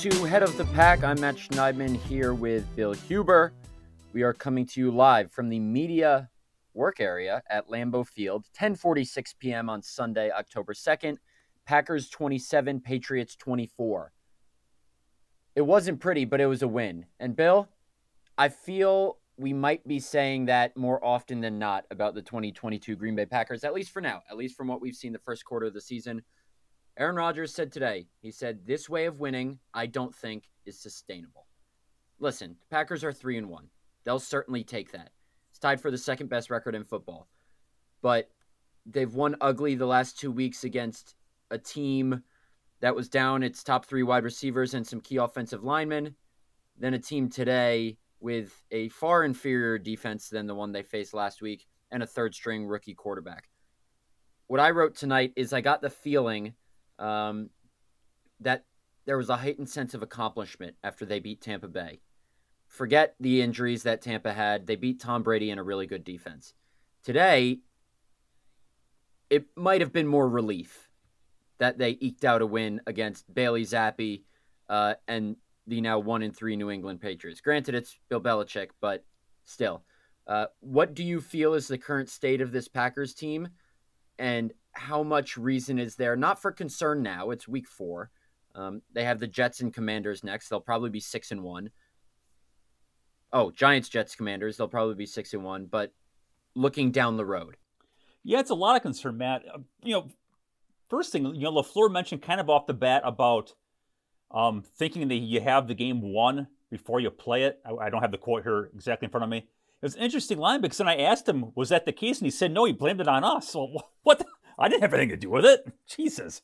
to Head of the Pack. I'm Matt Schneidman here with Bill Huber. We are coming to you live from the media work area at Lambeau Field, 10:46 p.m. on Sunday, October 2nd. Packers 27, Patriots 24. It wasn't pretty, but it was a win. And Bill, I feel we might be saying that more often than not about the 2022 Green Bay Packers, at least for now, at least from what we've seen the first quarter of the season. Aaron Rodgers said today, he said, This way of winning, I don't think is sustainable. Listen, Packers are 3 and 1. They'll certainly take that. It's tied for the second best record in football. But they've won ugly the last two weeks against a team that was down its top three wide receivers and some key offensive linemen. Then a team today with a far inferior defense than the one they faced last week and a third string rookie quarterback. What I wrote tonight is I got the feeling um, that there was a heightened sense of accomplishment after they beat Tampa Bay. Forget the injuries that Tampa had. They beat Tom Brady in a really good defense. Today, it might have been more relief that they eked out a win against Bailey Zappe uh, and the now one in three New England Patriots. Granted, it's Bill Belichick, but still. Uh, what do you feel is the current state of this Packers team, and how much reason is there not for concern now? It's week four. Um, they have the Jets and Commanders next. They'll probably be six and one. Oh, Giants, Jets, Commanders. They'll probably be six and one. But looking down the road, yeah, it's a lot of concern, Matt. Uh, you know, first thing, you know, Lafleur mentioned kind of off the bat about um, thinking that you have the game won before you play it. I, I don't have the quote here exactly in front of me. It was an interesting line because then I asked him, was that the case? And he said, no, he blamed it on us. Well, what? The, I didn't have anything to do with it. Jesus.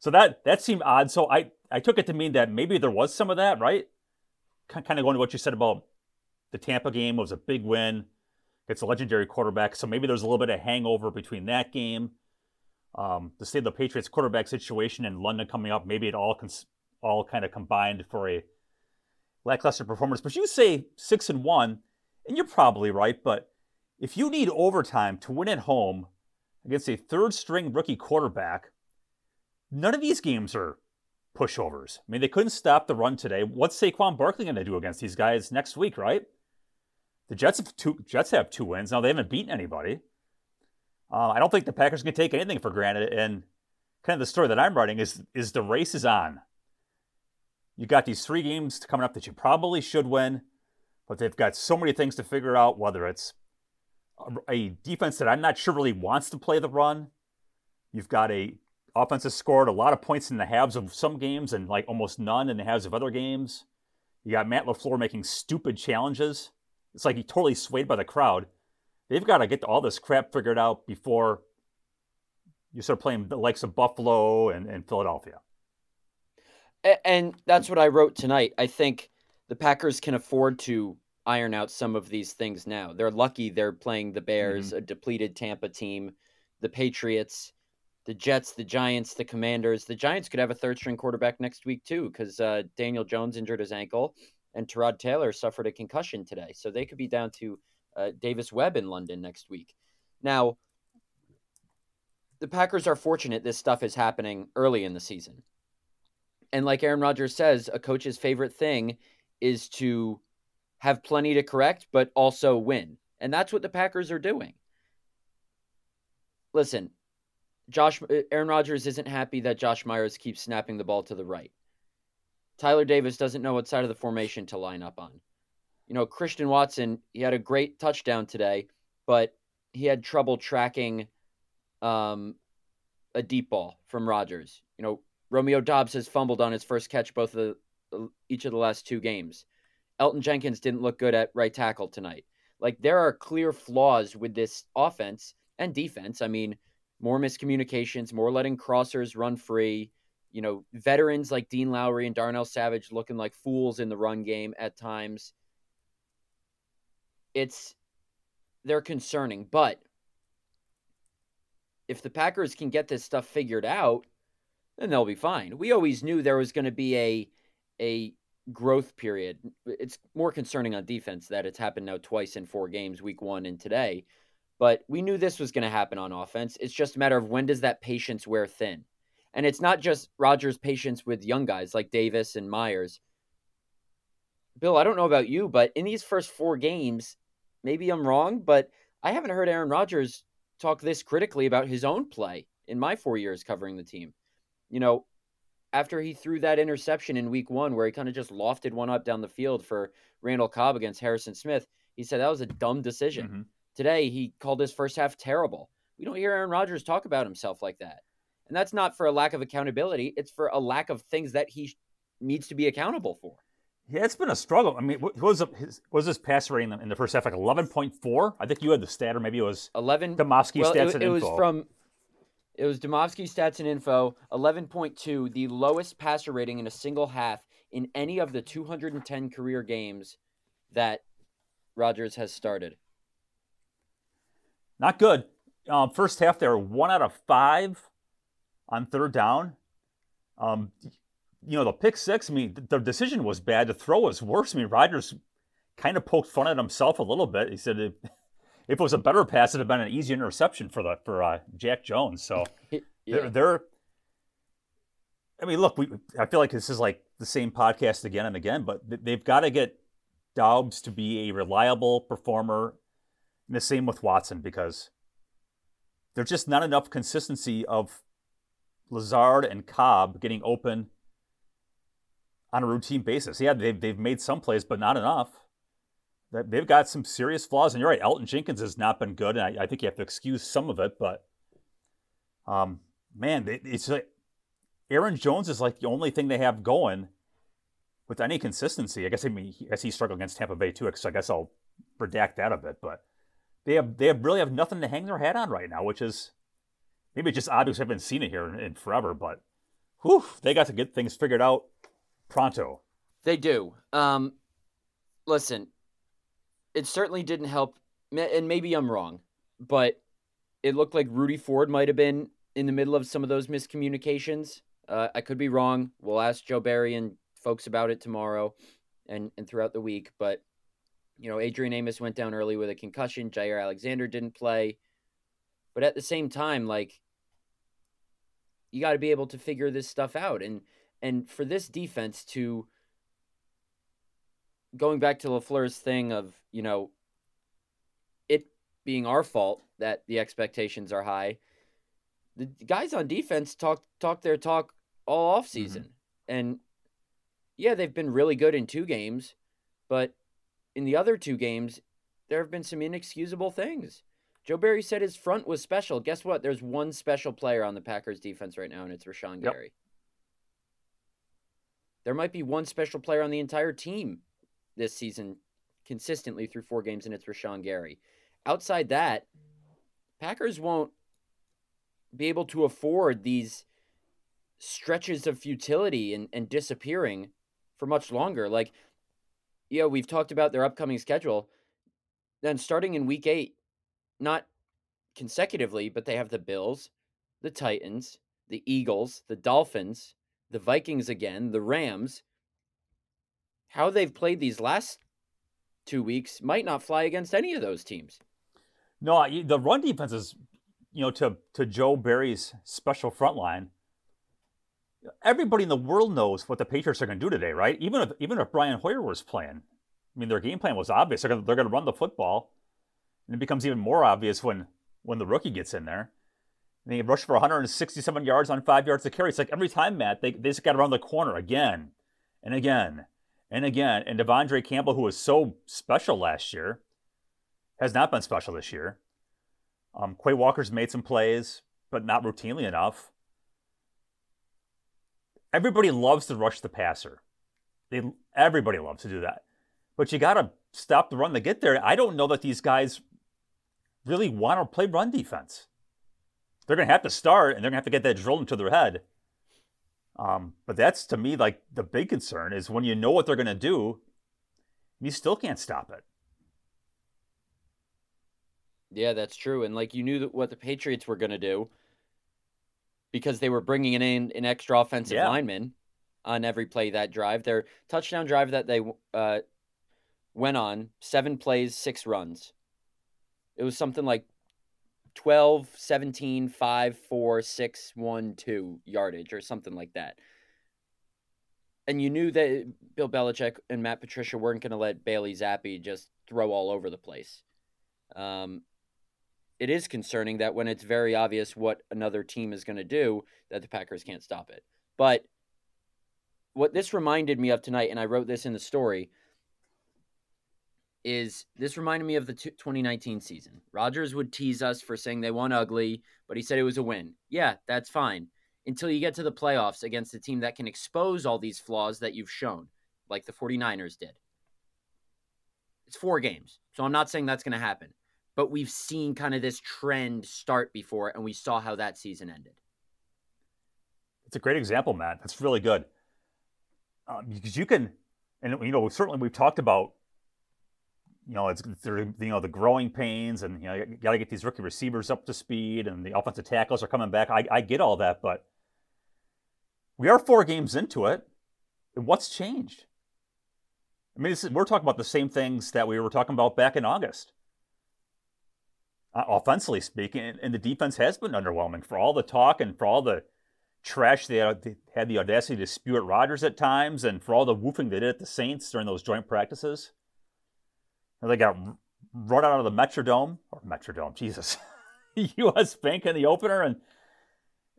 So that that seemed odd. So I I took it to mean that maybe there was some of that, right? Kind of going to what you said about the Tampa game was a big win. It's a legendary quarterback, so maybe there's a little bit of hangover between that game, um, the state of the Patriots quarterback situation in London coming up. Maybe it all cons- all kind of combined for a lackluster performance. But you say six and one, and you're probably right. But if you need overtime to win at home against a third string rookie quarterback, none of these games are pushovers. I mean, they couldn't stop the run today. What's Saquon Barkley going to do against these guys next week, right? The Jets have two, Jets have two wins. Now, they haven't beaten anybody. Uh, I don't think the Packers can take anything for granted. And kind of the story that I'm writing is, is the race is on. You got these three games coming up that you probably should win, but they've got so many things to figure out, whether it's a defense that I'm not sure really wants to play the run. You've got a offense that scored a lot of points in the halves of some games and like almost none in the halves of other games. You got Matt LaFleur making stupid challenges. It's like he totally swayed by the crowd. They've got to get all this crap figured out before you start playing the likes of Buffalo and, and Philadelphia. And that's what I wrote tonight. I think the Packers can afford to iron out some of these things now. They're lucky they're playing the Bears, mm-hmm. a depleted Tampa team, the Patriots, the Jets, the Giants, the Commanders. The Giants could have a third string quarterback next week too, because uh, Daniel Jones injured his ankle and Tyrod Taylor suffered a concussion today, so they could be down to uh, Davis Webb in London next week. Now, the Packers are fortunate this stuff is happening early in the season. And like Aaron Rodgers says, a coach's favorite thing is to have plenty to correct, but also win. And that's what the Packers are doing. Listen, Josh uh, Aaron Rodgers isn't happy that Josh Myers keeps snapping the ball to the right. Tyler Davis doesn't know what side of the formation to line up on. You know, Christian Watson, he had a great touchdown today, but he had trouble tracking um, a deep ball from Rodgers. You know, Romeo Doubs has fumbled on his first catch both of the, each of the last two games. Elgton Jenkins didn't look good at right tackle tonight. Like there are clear flaws with this offense and defense. I mean, more miscommunications, more letting crossers run free. You know, veterans like Dean Lowry and Darnell Savage looking like fools in the run game at times. It's they're concerning, but if the Packers can get this stuff figured out, then they'll be fine. We always knew there was going to be a a growth period. It's more concerning on defense that it's happened now twice in four games, week one and today. But we knew this was going to happen on offense. It's just a matter of when does that patience wear thin? And it's not just Rodgers' patience with young guys like Davis and Myers. Bill, I don't know about you, but in these first four games, maybe I'm wrong, but I haven't heard Aaron Rodgers talk this critically about his own play in my four years covering the team. You know, after he threw that interception in week one, where he kind of just lofted one up down the field for Randall Cobb against Harrison Smith, he said that was a dumb decision. Mm-hmm. Today, he called his first half terrible. We don't hear Aaron Rodgers talk about himself like that. And that's not for a lack of accountability, it's for a lack of things that he needs to be accountable for. Yeah, it's been a struggle. I mean, what was his was his pass rating in the first half like eleven point four? I think you had the stat, or maybe it was eleven. Demovsky well, stats it, and it info. was from it was Demovsky stats and info. Eleven point two, the lowest passer rating in a single half in any of the two hundred and ten career games that Rodgers has started. Not good. Um, first half, they were one out of five on third down. Um, you know, the pick six, I mean, the decision was bad. The throw was worse. I mean, Rodgers kind of poked fun at himself a little bit. He said if, it was a better pass, it'd have been an easy interception for the for uh, Jack Jones. So yeah. they're, they're, I mean, look, we I feel like this is like the same podcast again and again, but they've got to get Doubs to be a reliable performer. And the same with Watson because there's just not enough consistency of Lazard and Cobb getting open on a routine basis. Yeah, they've, they've made some plays, but not enough. They've got some serious flaws. And you're right, Elgton Jenkins has not been good. And I, I think you have to excuse some of it. But, um, man, it's like Aaron Jones is like the only thing they have going with any consistency. I guess I mean, guess he struggled against Tampa Bay too. So I guess I'll redact that a bit. But they have they have really have nothing to hang their hat on right now, which is maybe just odd because I haven't seen it here in, in forever. But whew, they got to get things figured out pronto. They do. Um, listen, it certainly didn't help, and maybe I'm wrong, but it looked like Rudy Ford might have been in the middle of some of those miscommunications. Uh, I could be wrong. We'll ask Joe Barry and folks about it tomorrow and, and throughout the week. But, you know, Adrian Amos went down early with a concussion. Jaire Alexander didn't play. But at the same time, like, you got to be able to figure this stuff out. And and for this defense to going back to LaFleur's thing of, you know, it being our fault that the expectations are high. The guys on defense talk talk their talk all off season. Mm-hmm. And yeah, they've been really good in two games, but in the other two games, there have been some inexcusable things. Joe Barry said his front was special. Guess what? There's one special player on the Packers defense right now, and it's Rashan yep. Gary. There might be one special player on the entire team this season consistently through four games, and it's Rashan Gary. Outside that, Packers won't be able to afford these stretches of futility and, and disappearing for much longer. Like, you know, we've talked about their upcoming schedule. Then starting in week eight, not consecutively, but they have the Bills, the Titans, the Eagles, the Dolphins, the Vikings again, the Rams, how they've played these last two weeks might not fly against any of those teams. No, the run defense is, you know, to to Joe Barry's special front line. Everybody in the world knows what the Patriots are going to do today, right? Even if even if Brian Hoyer was playing, I mean, their game plan was obvious. They're going to, they're going to run the football, and it becomes even more obvious when when the rookie gets in there. And they rush for 167 yards on five yards to carry. It's like every time, Matt, they, they just got around the corner again and again and again. And De'Vondre Campbell, who was so special last year, has not been special this year. Um, Quay Walker's made some plays, but not routinely enough. Everybody loves to rush the passer. They, everybody loves to do that. But you got to stop the run to get there. I don't know that these guys really want to play run defense they're going to have to start and they're going to have to get that drilled into their head. Um, but that's to me like the big concern is when you know what they're going to do, you still can't stop it. Yeah, that's true. And like you knew what the Patriots were going to do because they were bringing in an extra offensive yeah. lineman on every play that drive. Their touchdown drive that they uh, went on seven plays, six runs. It was something like 12, 17, 5, 4, 6, 1, 2 yardage or something like that. And you knew that Bill Belichick and Matt Patricia weren't going to let Bailey Zappe just throw all over the place. Um, it is concerning that when it's very obvious what another team is going to do, that the Packers can't stop it. But what this reminded me of tonight, and I wrote this in the story, is this reminded me of the 2019 season. Rodgers would tease us for saying they won ugly, but he said it was a win. Yeah, that's fine. Until you get to the playoffs against a team that can expose all these flaws that you've shown, like the 49ers did. It's four games. So I'm not saying that's going to happen. But we've seen kind of this trend start before, and we saw how that season ended. It's a great example, Matt. That's really good. Um, because you can, and you know, certainly we've talked about you know, it's you know the growing pains, and you know, you got to get these rookie receivers up to speed, and the offensive tackles are coming back. I, I get all that, but we are four games into it. And what's changed? I mean, is, we're talking about the same things that we were talking about back in August. Uh, offensively speaking, and, and, the defense has been underwhelming for all the talk and for all the trash they had, they had the audacity to spew at Rodgers at times, and for all the woofing they did at the Saints during those joint practices. They got run out of the Metrodome or Metrodome, Jesus, U.S. Bank in the opener, and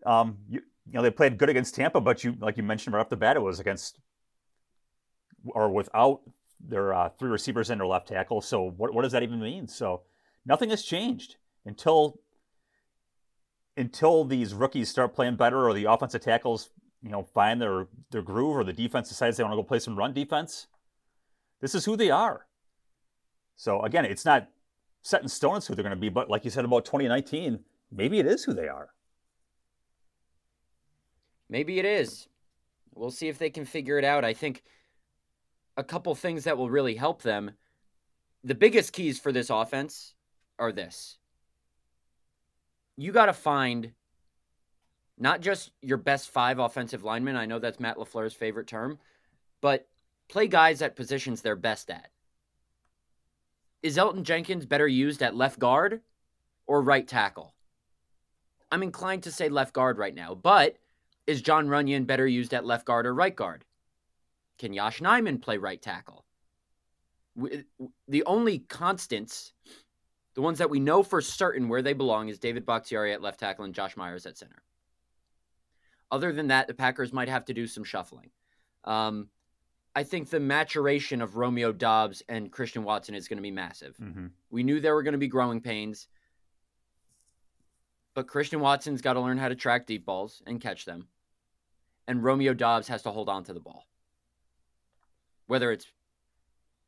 um, you, you know they played good against Tampa, but you like you mentioned right off the bat, it was against or without their uh, three receivers and their left tackle. So what what does that even mean? So nothing has changed until until these rookies start playing better or the offensive tackles you know find their their groove or the defense decides they want to go play some run defense. This is who they are. So again, it's not set in stone as who they're going to be, but like you said about 2019, maybe it is who they are. Maybe it is. We'll see if they can figure it out. I think a couple things that will really help them. The biggest keys for this offense are this. You got to find not just your best five offensive linemen. I know that's Matt LaFleur's favorite term, but play guys at positions they're best at. Is Elgton Jenkins better used at left guard or right tackle? I'm inclined to say left guard right now, but is John Runyan better used at left guard or right guard? Can Yosh Nijman play right tackle? The only constants, the ones that we know for certain where they belong, is David Bakhtiari at left tackle and Josh Myers at center. Other than that, the Packers might have to do some shuffling. Um, I think the maturation of Romeo Doubs and Christian Watson is going to be massive. Mm-hmm. We knew there were going to be growing pains, but Christian Watson's got to learn how to track deep balls and catch them. And Romeo Doubs has to hold on to the ball. Whether it's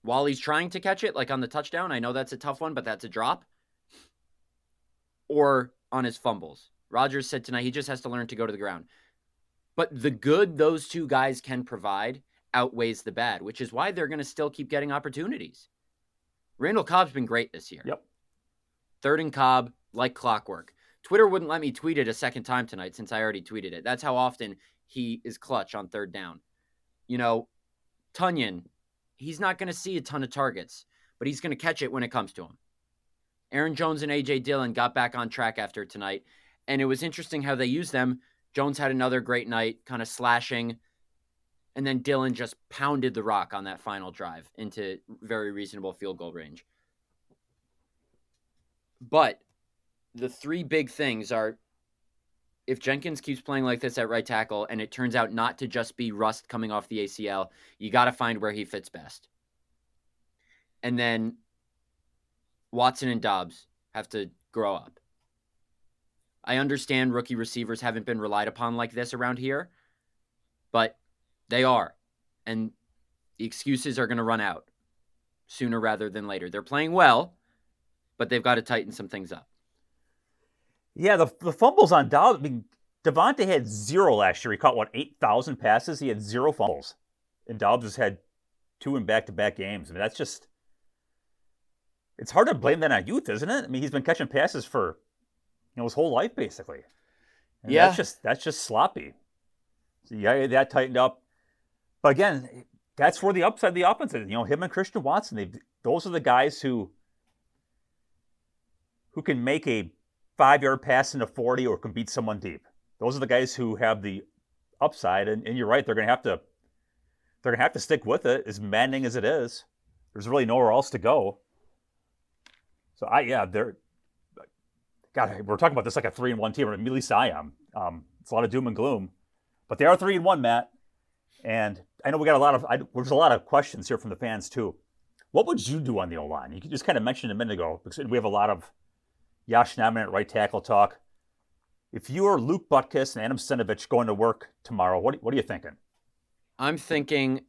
while he's trying to catch it, like on the touchdown, I know that's a tough one, but that's a drop, or on his fumbles. Rodgers said tonight he just has to learn to go to the ground. But the good those two guys can provide outweighs the bad, which is why they're going to still keep getting opportunities. Randall Cobb's been great this year. Yep. Third and Cobb, like clockwork. Twitter wouldn't let me tweet it a second time tonight since I already tweeted it. That's how often he is clutch on third down. You know, Tonyan, he's not going to see a ton of targets, but he's going to catch it when it comes to him. Aaron Jones and A.J. Dillon got back on track after tonight, and it was interesting how they used them. Jones had another great night, kind of slashing, and then Dillon just pounded the rock on that final drive into very reasonable field goal range. But the three big things are if Jenkins keeps playing like this at right tackle and it turns out not to just be rust coming off the ACL, you got to find where he fits best. And then Watson and Doubs have to grow up. I understand rookie receivers haven't been relied upon like this around here, but they are. And the excuses are going to run out sooner rather than later. They're playing well, but they've got to tighten some things up. Yeah, the, the fumbles on Dow. I mean, Davante had zero last year. He caught, what, 8,000 passes? He had zero fumbles. And Doubs has had two in back to back games. I mean, that's just. It's hard to blame that on youth, isn't it? I mean, he's been catching passes for, you know, his whole life basically. And yeah, that's just that's just sloppy. So yeah, that tightened up. But again, that's where the upside of the offense is. You know, him and Christian Watson, they those are the guys who who can make a five yard pass into 40 or can beat someone deep. Those are the guys who have the upside. And, and you're right, they're going to have to they're to have to stick with it, as maddening as it is. There's really nowhere else to go. So I yeah, they're God, we're talking about this like a three and one team, or at least I am. Um, it's a lot of doom and gloom, but they are three and one, Matt. And I know we got a lot of I, there's a lot of questions here from the fans too. What would you do on the O line? You just kind of mentioned a minute ago because we have a lot of Yosh Nijman at right tackle talk. If you are Luke Butkus and Adam Stenavich going to work tomorrow, what, what are you thinking? I'm thinking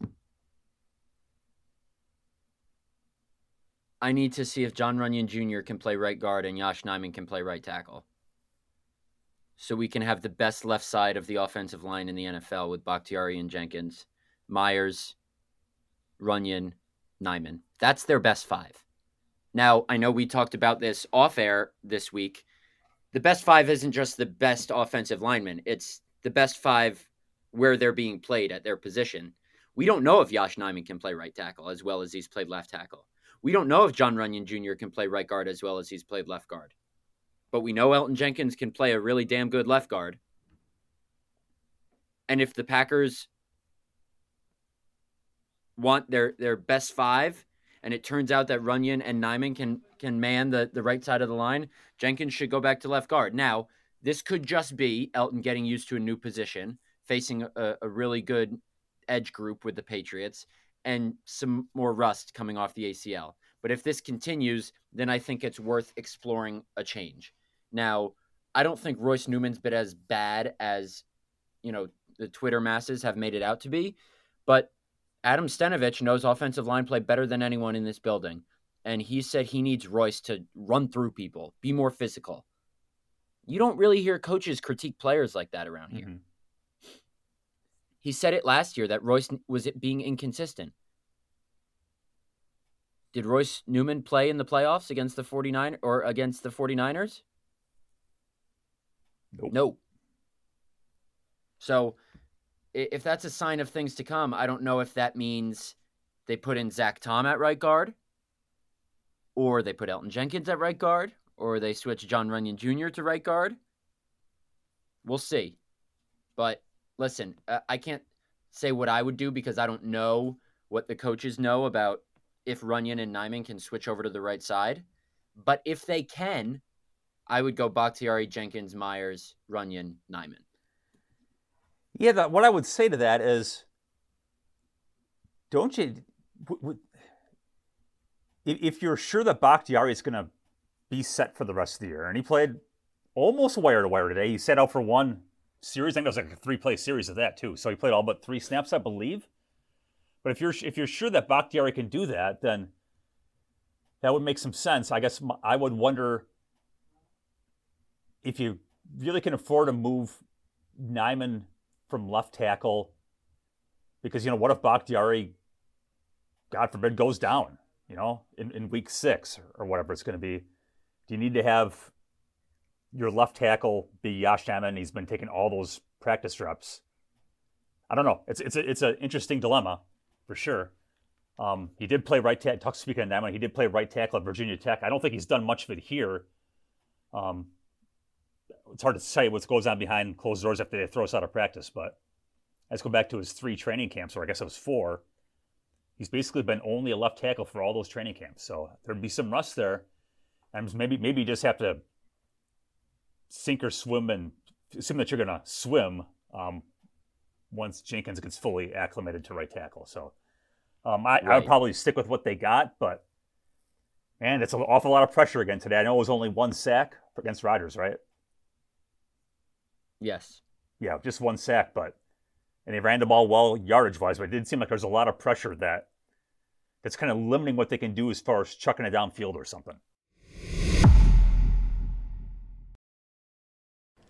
I need to see if John Runyan Jr. can play right guard and Yosh Nijman can play right tackle. So we can have the best left side of the offensive line in the NFL with Bakhtiari and Jenkins, Myers, Runyan, Nijman. That's their best five. Now, I know we talked about this off air this week. The best five isn't just the best offensive lineman, it's the best five where they're being played at their position. We don't know if Yosh Nijman can play right tackle as well as he's played left tackle. We don't know if John Runyan Jr. can play right guard as well as he's played left guard. But we know Elgton Jenkins can play a really damn good left guard. And if the Packers want their their best five, and it turns out that Runyan and Nijman can can man the, the right side of the line, Jenkins should go back to left guard. Now, this could just be Elgton getting used to a new position, facing a, a really good edge group with the Patriots, and some more rust coming off the ACL. But if this continues, then I think it's worth exploring a change. Now, I don't think Royce Newman's been as bad as, you know, the Twitter masses have made it out to be, but Adam Stenavich knows offensive line play better than anyone in this building. And he said he needs Royce to run through people, be more physical. You don't really hear coaches critique players like that around here. Mm-hmm. He said it last year that Royce was it being inconsistent. Did Royce Newman play in the playoffs against the 49 or against the 49ers? Nope. No. So if that's a sign of things to come, I don't know if that means they put in Zach Tom at right guard, or they put Elton Jenkins at right guard, or they switch John Runyan Jr. to right guard. We'll see. But listen, I can't say what I would do because I don't know what the coaches know about if Runyan and Nijman can switch over to the right side. But if they can, I would go Bakhtiari, Jenkins, Myers, Runyan, Nijman. Yeah, what I would say to that is, don't you, w- w- if you're sure that Bakhtiari is going to be set for the rest of the year, and he played almost wire to wire today, he set out for one series. I think it was like a three play series of that too. So he played all but three snaps, I believe. But if you're if you're sure that Bakhtiari can do that, then that would make some sense. I guess I would wonder if you really can afford to move Nijman from left tackle because you know what if Bakhtiari, God forbid, goes down, you know, in, in week six or, whatever it's going to be. Do you need to have your left tackle be Yosh Nijman? He's been taking all those practice reps. I don't know. It's it's a, it's an interesting dilemma for sure. Um, he did play right tackle. Talk speaking of Nijman, he did play right tackle at Virginia Tech. I don't think he's done much of it here. Um, it's hard to say what goes on behind closed doors after they throw us out of practice. But let's go back to his three training camps, or I guess it was four. He's basically been only a left tackle for all those training camps. So there'd be some rust there, and maybe maybe you just have to sink or swim and assume that you're going to swim um, once Jenkins gets fully acclimated to right tackle. So um, I, right. I would probably stick with what they got, but man, it's an awful lot of pressure again today. I know it was only one sack against Rodgers, right? Yes. Yeah, just one sack, but and they ran the ball well yardage wise, but it didn't seem like there's a lot of pressure that that's kind of limiting what they can do as far as chucking it downfield or something.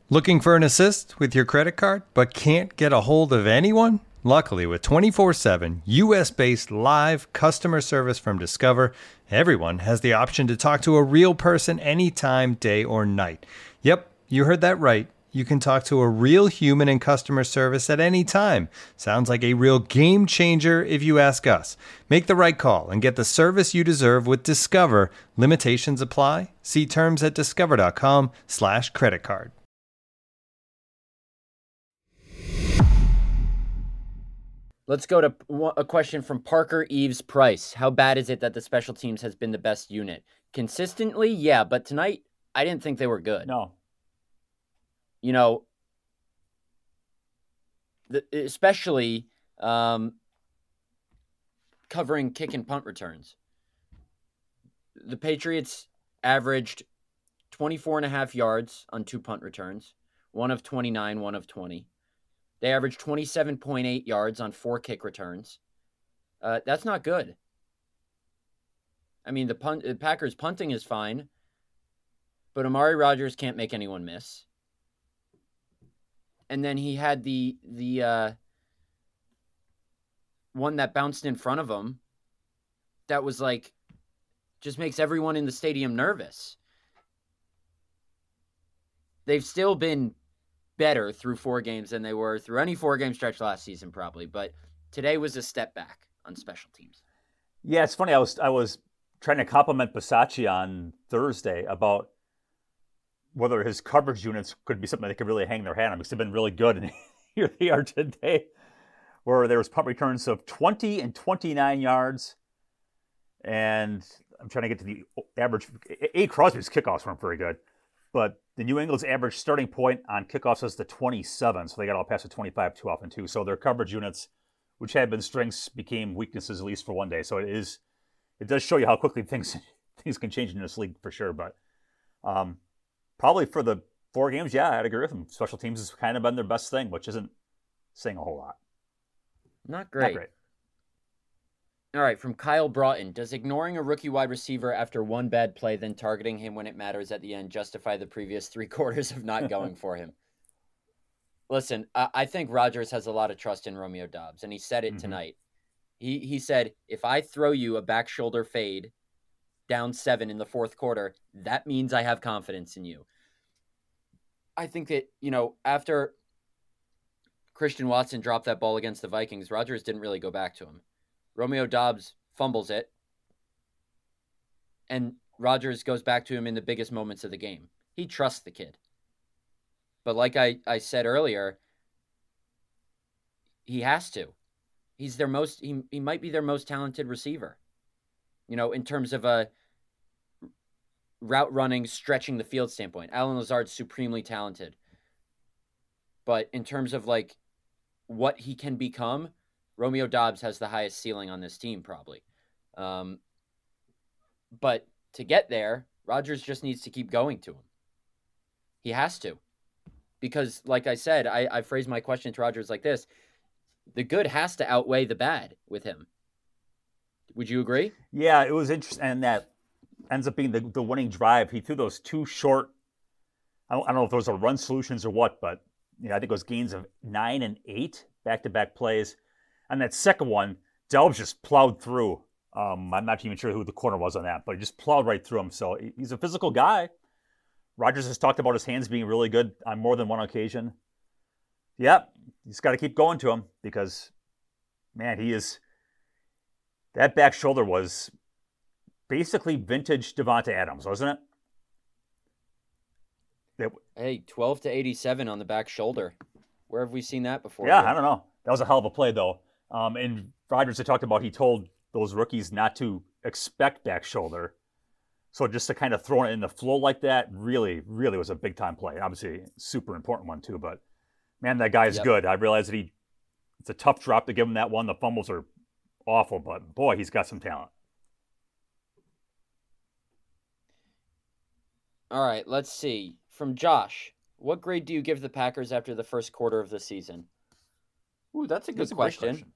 Looking for an assist with your credit card, but can't get a hold of anyone? Luckily, with 24 7 US based live customer service from Discover, everyone has the option to talk to a real person anytime, day or night. Yep, you heard that right you can talk to a real human in customer service at any time. Sounds like a real game changer if you ask us. Make the right call and get the service you deserve with Discover. Limitations apply. See terms at discover.com/slash credit card. Let's go to a question from Parker Eves Price. How bad is it that the special teams has been the best unit? Consistently, yeah, but tonight I didn't think they were good. No. You know, the, especially um, covering kick and punt returns. The Patriots averaged 24 and a half yards on two punt returns, one of 29, one of 20. They averaged 27.8 yards on four kick returns. Uh, that's not good. I mean, the, punt, the Packers punting is fine, but Amari Rodgers can't make anyone miss. And then he had the the uh, one that bounced in front of him. That was like, just makes everyone in the stadium nervous. They've still been better through four games than they were through any four game stretch last season, probably. But today was a step back on special teams. Yeah, it's funny. I was I was trying to compliment Bisaccia on Thursday about whether his coverage units could be something they could really hang their hat on because they've been really good. And here they are today, where there was punt returns of 20 and 29 yards. And I'm trying to get to the average. A. Crosby's kickoffs weren't very good. But the New England's average starting point on kickoffs is the 27, so they got all past the 25 too often too. So their coverage units, which had been strengths, became weaknesses at least for one day. So it is, it does show you how quickly things things can change in this league for sure. But um, probably for the four games, yeah, I'd agree with them. Special teams has kind of been their best thing, which isn't saying a whole lot. Not great. Not great. All right, from Kyle Broughton. Does ignoring a rookie wide receiver after one bad play, then targeting him when it matters at the end, justify the previous three quarters of not going for him? Listen, I, I, think Rodgers has a lot of trust in Romeo Doubs, and he said it mm-hmm. tonight. He he said, if I throw you a back shoulder fade down seven in the fourth quarter, that means I have confidence in you. I think that, you know, after Christian Watson dropped that ball against the Vikings, Rodgers didn't really go back to him. Romeo Doubs fumbles it, and Rodgers goes back to him in the biggest moments of the game. He trusts the kid. But like I, I said earlier, he has to. He's their most he, he might be their most talented receiver. You know, in terms of a route running, stretching the field standpoint. Allen Lazard's supremely talented. But in terms of like what he can become, Romeo Doubs has the highest ceiling on this team, probably. Um, but to get there, Rodgers just needs to keep going to him. He has to. Because, like I said, I, I phrased my question to Rodgers like this the good has to outweigh the bad with him. Would you agree? Yeah, it was interesting. And that ends up being the, the winning drive. He threw those two short, I don't, I don't know if those are run solutions or what, but you know, I think it was gains of nine and eight back to back plays. And that second one, Doubs just plowed through. Um, I'm not even sure who the corner was on that, but he just plowed right through him. So he's a physical guy. Rodgers has talked about his hands being really good on more than one occasion. Yep, he's got to keep going to him because, man, he is. That back shoulder was basically vintage Davante Adams, wasn't it? it? Hey, 12 to 87 on the back shoulder. Where have we seen that before? Yeah, here? I don't know. That was a hell of a play, though. Um, and Rodgers had talked about he told those rookies not to expect back shoulder. So just to kind of throw it in the flow like that really, really was a big time play. Obviously, super important one too. But man, that guy's yep. good. I realize that he it's a tough drop to give him that one. The fumbles are awful, but boy, he's got some talent. All right, let's see. From Josh, what grade do you give the Packers after the first quarter of the season? Ooh, that's a good that's question. A question.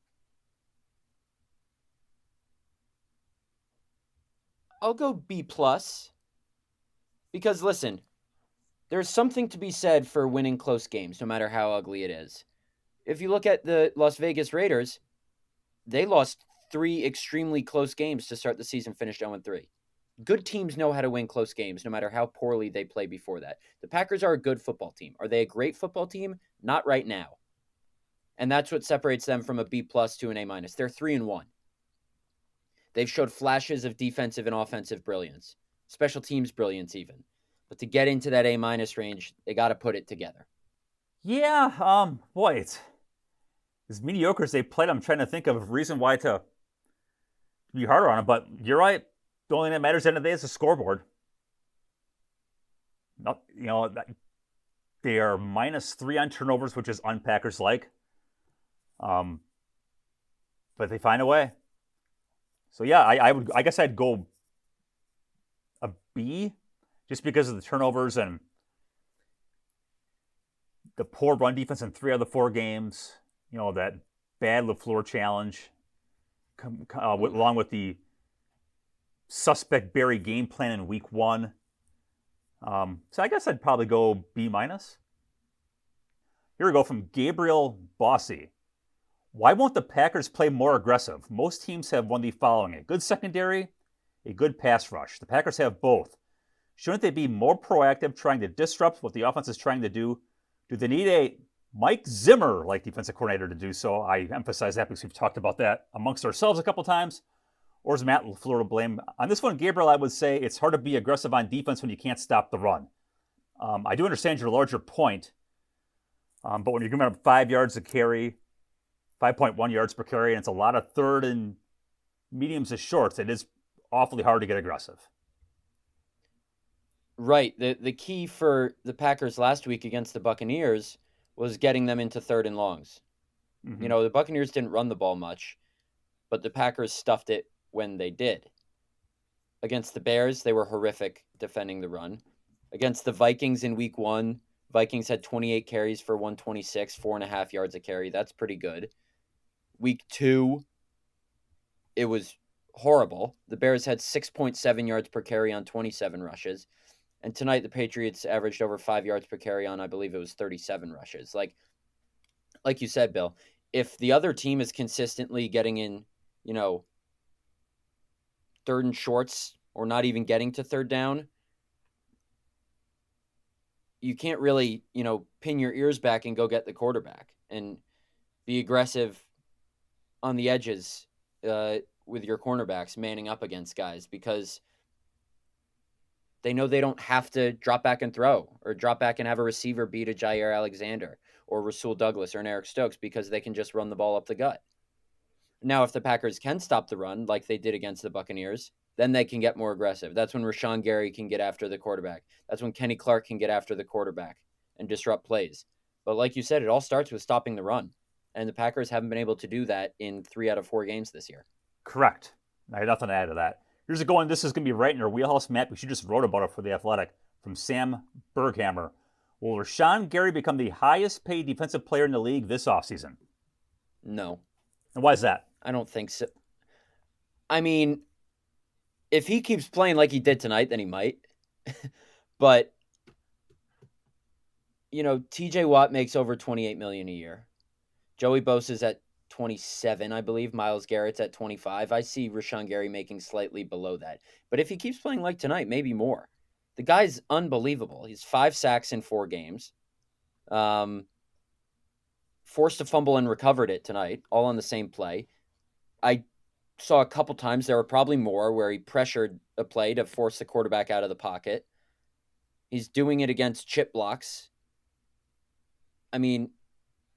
I'll go B plus. Because listen, there's something to be said for winning close games, no matter how ugly it is. If you look at the Las Vegas Raiders, they lost three extremely close games to start the season, finished 0 3. good teams know how to win close games no matter how poorly they play before that. The Packers are a good football team. Are they a great football team? Not right now. And that's what separates them from a B plus to an A minus. They're three and one. They've showed flashes of defensive and offensive brilliance, special teams brilliance even. But to get into that A minus range, they got to put it together. Yeah, um, boy, it's as mediocre as they played. I'm trying to think of a reason why to be harder on them. But you're right. The only thing that matters at the end of the day is the scoreboard. Not, you know, they are minus three on turnovers, which is unpackers like. Um, but they find a way. So yeah, I, I would. I guess I'd go a B, just because of the turnovers and the poor run defense in three out of the four games. You know that bad Lafleur challenge, uh, with, along with the suspect Barry game plan in week one. Um, so I guess I'd probably go B minus. Here we go from Gabriel Bossy. Why won't the Packers play more aggressive? Most teams have one the following a good secondary, a good pass rush. The Packers have both. Shouldn't they be more proactive, trying to disrupt what the offense is trying to do? Do they need a Mike Zimmer like defensive coordinator to do so? I emphasize that because we've talked about that amongst ourselves a couple times. Or is Matt LaFleur to blame? On this one, Gabriel, I would say it's hard to be aggressive on defense when you can't stop the run. Um, I do understand your larger point, um, but when you're giving up five yards to carry, 5.1 yards per carry, and it's a lot of third and mediums to shorts. It is awfully hard to get aggressive. Right. The the key for the Packers last week against the Buccaneers was getting them into third and longs. Mm-hmm. You know, the Buccaneers didn't run the ball much, but the Packers stuffed it when they did. Against the Bears, they were horrific defending the run. Against the Vikings in week one, Vikings had 28 carries for 126, four and a half yards a carry. That's pretty good. Week two, it was horrible. The Bears had 6.7 yards per carry on 27 rushes. And tonight, the Patriots averaged over five yards per carry on, I believe it was 37 rushes. Like, like you said, Bill, if the other team is consistently getting in, you know, third and shorts or not even getting to third down, you can't really, you know, pin your ears back and go get the quarterback and be aggressive on the edges uh, with your cornerbacks manning up against guys because they know they don't have to drop back and throw or drop back and have a receiver beat a Jaire Alexander or Rasul Douglas or an Eric Stokes because they can just run the ball up the gut. Now, if the Packers can stop the run like they did against the Buccaneers, then they can get more aggressive. That's when Rashan Gary can get after the quarterback. That's when Kenny Clark can get after the quarterback and disrupt plays. But like you said, it all starts with stopping the run and the Packers haven't been able to do that in three out of four games this year. Correct. I have nothing to add to that. Here's a going. This is going to be right in our wheelhouse, Matt. We should just wrote about it for the Athletic from Sam Berghammer. Will Rashan Gary become the highest paid defensive player in the league this offseason? No. And why is that? I don't think so. I mean, if he keeps playing like he did tonight, then he might. but you know, TJ Watt makes over 28 million a year. Joey Bosa's at 27, I believe. Myles Garrett's at 25. I see Rashan Gary making slightly below that. But if he keeps playing like tonight, maybe more. The guy's unbelievable. He's five sacks in four games. Um, forced a fumble and recovered it tonight, all on the same play. I saw a couple times, there were probably more, where he pressured a play to force the quarterback out of the pocket. He's doing it against chip blocks. I mean,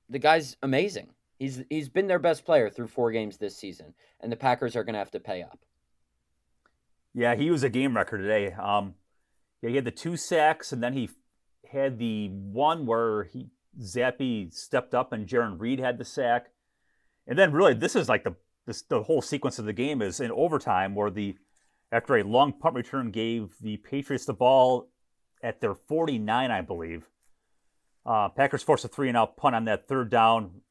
the guy's amazing. He's he's been their best player through four games this season, and the Packers are going to have to pay up. Yeah, he was a game record today. Um, yeah, he had the two sacks, and then he had the one where he Zappe stepped up and Jarran Reed had the sack, and then really this is like the this, the whole sequence of the game is in overtime where the after a long punt return gave the Patriots the ball at their 49, I believe. Uh, Packers force a three and out punt on that third down.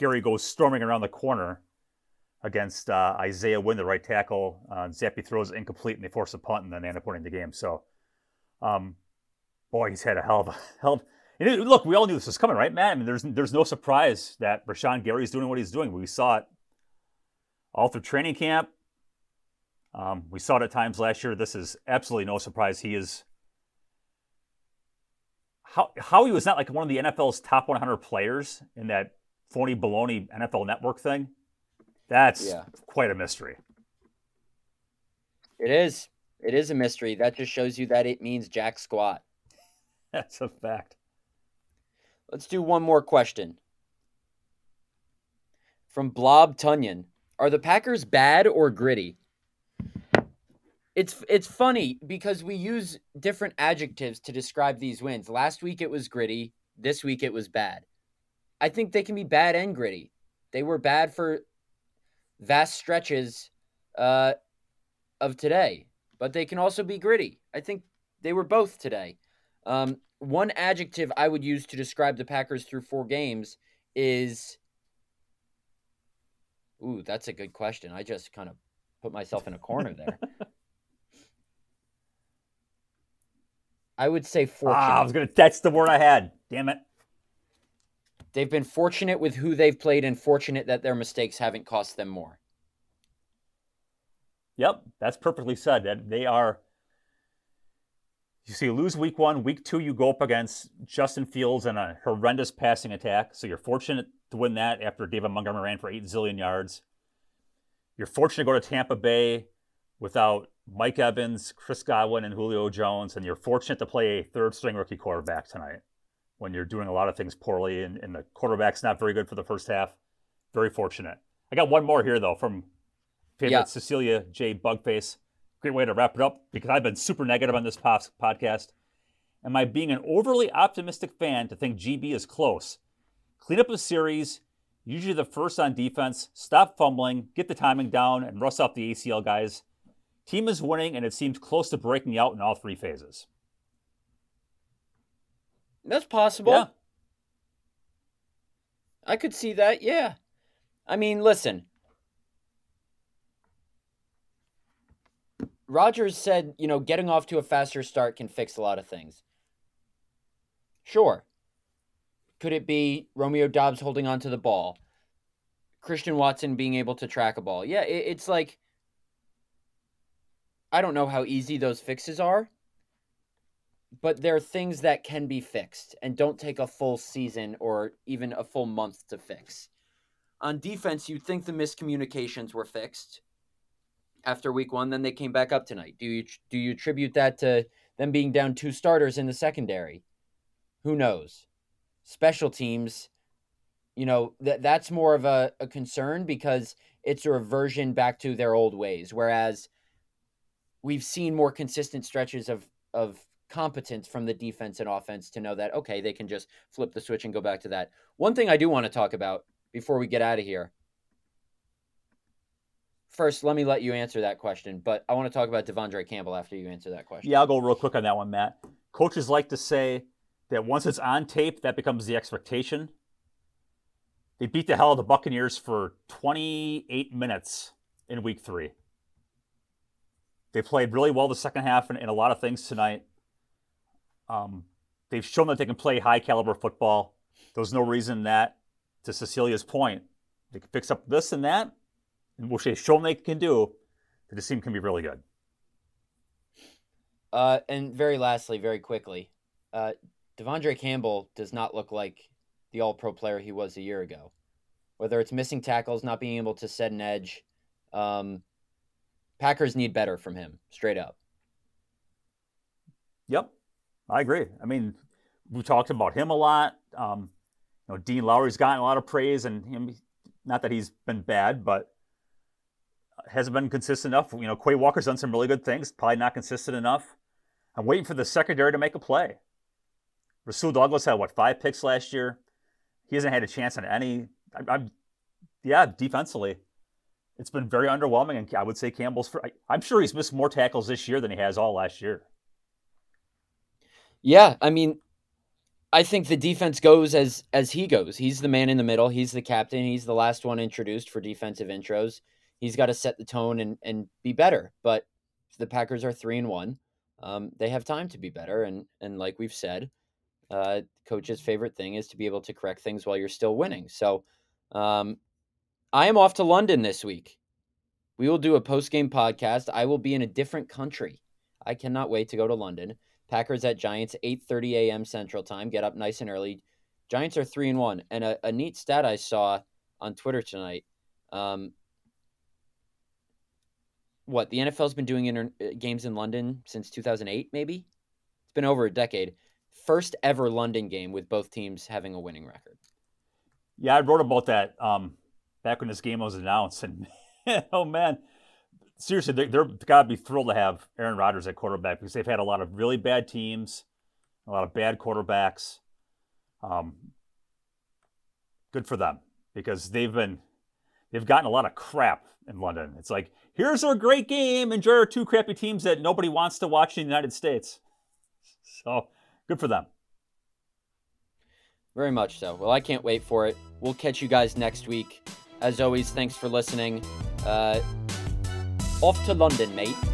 Gary goes storming around the corner against uh, Isaiah Wynn, the right tackle. Uh, Zappe throws incomplete, and they force a punt, and then they end up winning the game. So, um, boy, he's had a hell of a hell. Of, it, look, we all knew this was coming, right, Matt? I mean, there's there's no surprise that Rashan Gary is doing what he's doing. We saw it all through training camp. Um, we saw it at times last year. This is absolutely no surprise. He is how how he was not like one of the NFL's top 100 players in that phony baloney NFL Network thing. That's yeah. quite a mystery. It is. It is a mystery. That just shows you that it means jack squat. That's a fact. Let's do one more question. From Blob Tunyon. Are the Packers bad or gritty? It's it's funny because we use different adjectives to describe these wins. Last week it was gritty, this week it was bad. I think they can be bad and gritty. They were bad for vast stretches uh, of today, but they can also be gritty. I think they were both today. Um, one adjective I would use to describe the Packers through four games is. Ooh, that's a good question. I just kind of put myself in a corner there. I would say fortunate. Ah, I was going to That's the word I had. Damn it. They've been fortunate with who they've played and fortunate that their mistakes haven't cost them more. Yep, that's perfectly said. That they are you see, lose week one, week two, you go up against Justin Fields and a horrendous passing attack. So you're fortunate to win that after David Montgomery ran for eight zillion yards. You're fortunate to go to Tampa Bay without Mike Evans, Chris Godwin, and Julio Jones. And you're fortunate to play a third string rookie quarterback tonight when you're doing a lot of things poorly and, and the quarterback's not very good for the first half. Very fortunate. I got one more here, though, from favorite yeah. Cecilia J. Bugface great way to wrap it up because I've been super negative on this podcast. Am I being an overly optimistic fan to think GB is close? Clean up a series, usually the first on defense, stop fumbling, get the timing down, and rust off the ACL guys. Team is winning, and it seems close to breaking out in all three phases. That's possible. Yeah. I could see that, yeah. I mean, listen, Rodgers said, you know, getting off to a faster start can fix a lot of things. Sure. Could it be Romeo Doubs holding on to the ball? Christian Watson being able to track a ball? Yeah, it, it's like I don't know how easy those fixes are, but there are things that can be fixed and don't take a full season or even a full month to fix. On defense, you'd think the miscommunications were fixed after week one. Then they came back up tonight. Do you do you attribute that to them being down two starters in the secondary? Who knows? Special teams, you know that that's more of a, a concern because it's a reversion back to their old ways. Whereas we've seen more consistent stretches of of competence from the defense and offense to know that okay they can just flip the switch and go back to that. One thing I do want to talk about before we get out of here first, let me let you answer that question, but I want to talk about De'Vondre Campbell after you answer that question. Yeah, I'll go real quick on that one, Matt. Coaches like to say that once it's on tape, that becomes the expectation. They beat the hell out of the Buccaneers for 28 minutes in week three. They played really well the second half in, in a lot of things tonight. Um, they've shown that they can play high caliber football. There's no reason that, to Cecilia's point, they can fix up this and that and which they've shown they can do, that this team can be really good. Uh, and very lastly, very quickly, uh, De'Vondre Campbell does not look like the All Pro player he was a year ago. Whether it's missing tackles, not being able to set an edge, um, Packers need better from him, straight up. Yep, I agree. I mean, we talked about him a lot. Um, you know, Dean Lowry's gotten a lot of praise, and him, not that he's been bad, but hasn't been consistent enough. You know, Quay Walker's done some really good things, probably not consistent enough. I'm waiting for the secondary to make a play. Rasul Douglas had what five picks last year. He hasn't had a chance on any. I, am yeah, defensively, it's been very underwhelming. And I would say Campbell's. For, I, I'm sure he's missed more tackles this year than he has all last year. Yeah, I mean, I think the defense goes as as he goes. He's the man in the middle. He's the captain. He's the last one introduced for defensive intros he's got to set the tone and and be better. But the Packers are three and one. Um, they have time to be better, and and like we've said, uh, coach's favorite thing is to be able to correct things while you're still winning. So, um, I am off to London this week. We will do a post game podcast. I will be in a different country. I cannot wait to go to London. Packers at Giants, 8:30 a.m. Central Time. Get up nice and early. Giants are three and one. And a, a neat stat I saw on Twitter tonight. Um, what the NFL's been doing inter- uh, games in London since 2008, maybe. It's been over a decade. First ever London game with both teams having a winning record. Yeah, I wrote about that um, back when this game was announced, and oh man, seriously, they're, they're got to be thrilled to have Aaron Rodgers at quarterback because they've had a lot of really bad teams, a lot of bad quarterbacks. Um, good for them because they've been they've gotten a lot of crap in London. It's like here's our great game, enjoy our two crappy teams that nobody wants to watch in the United States. So good for them. Very much so. Well, I can't wait for it. We'll catch you guys next week. As always, thanks for listening. Uh, off to London, mate.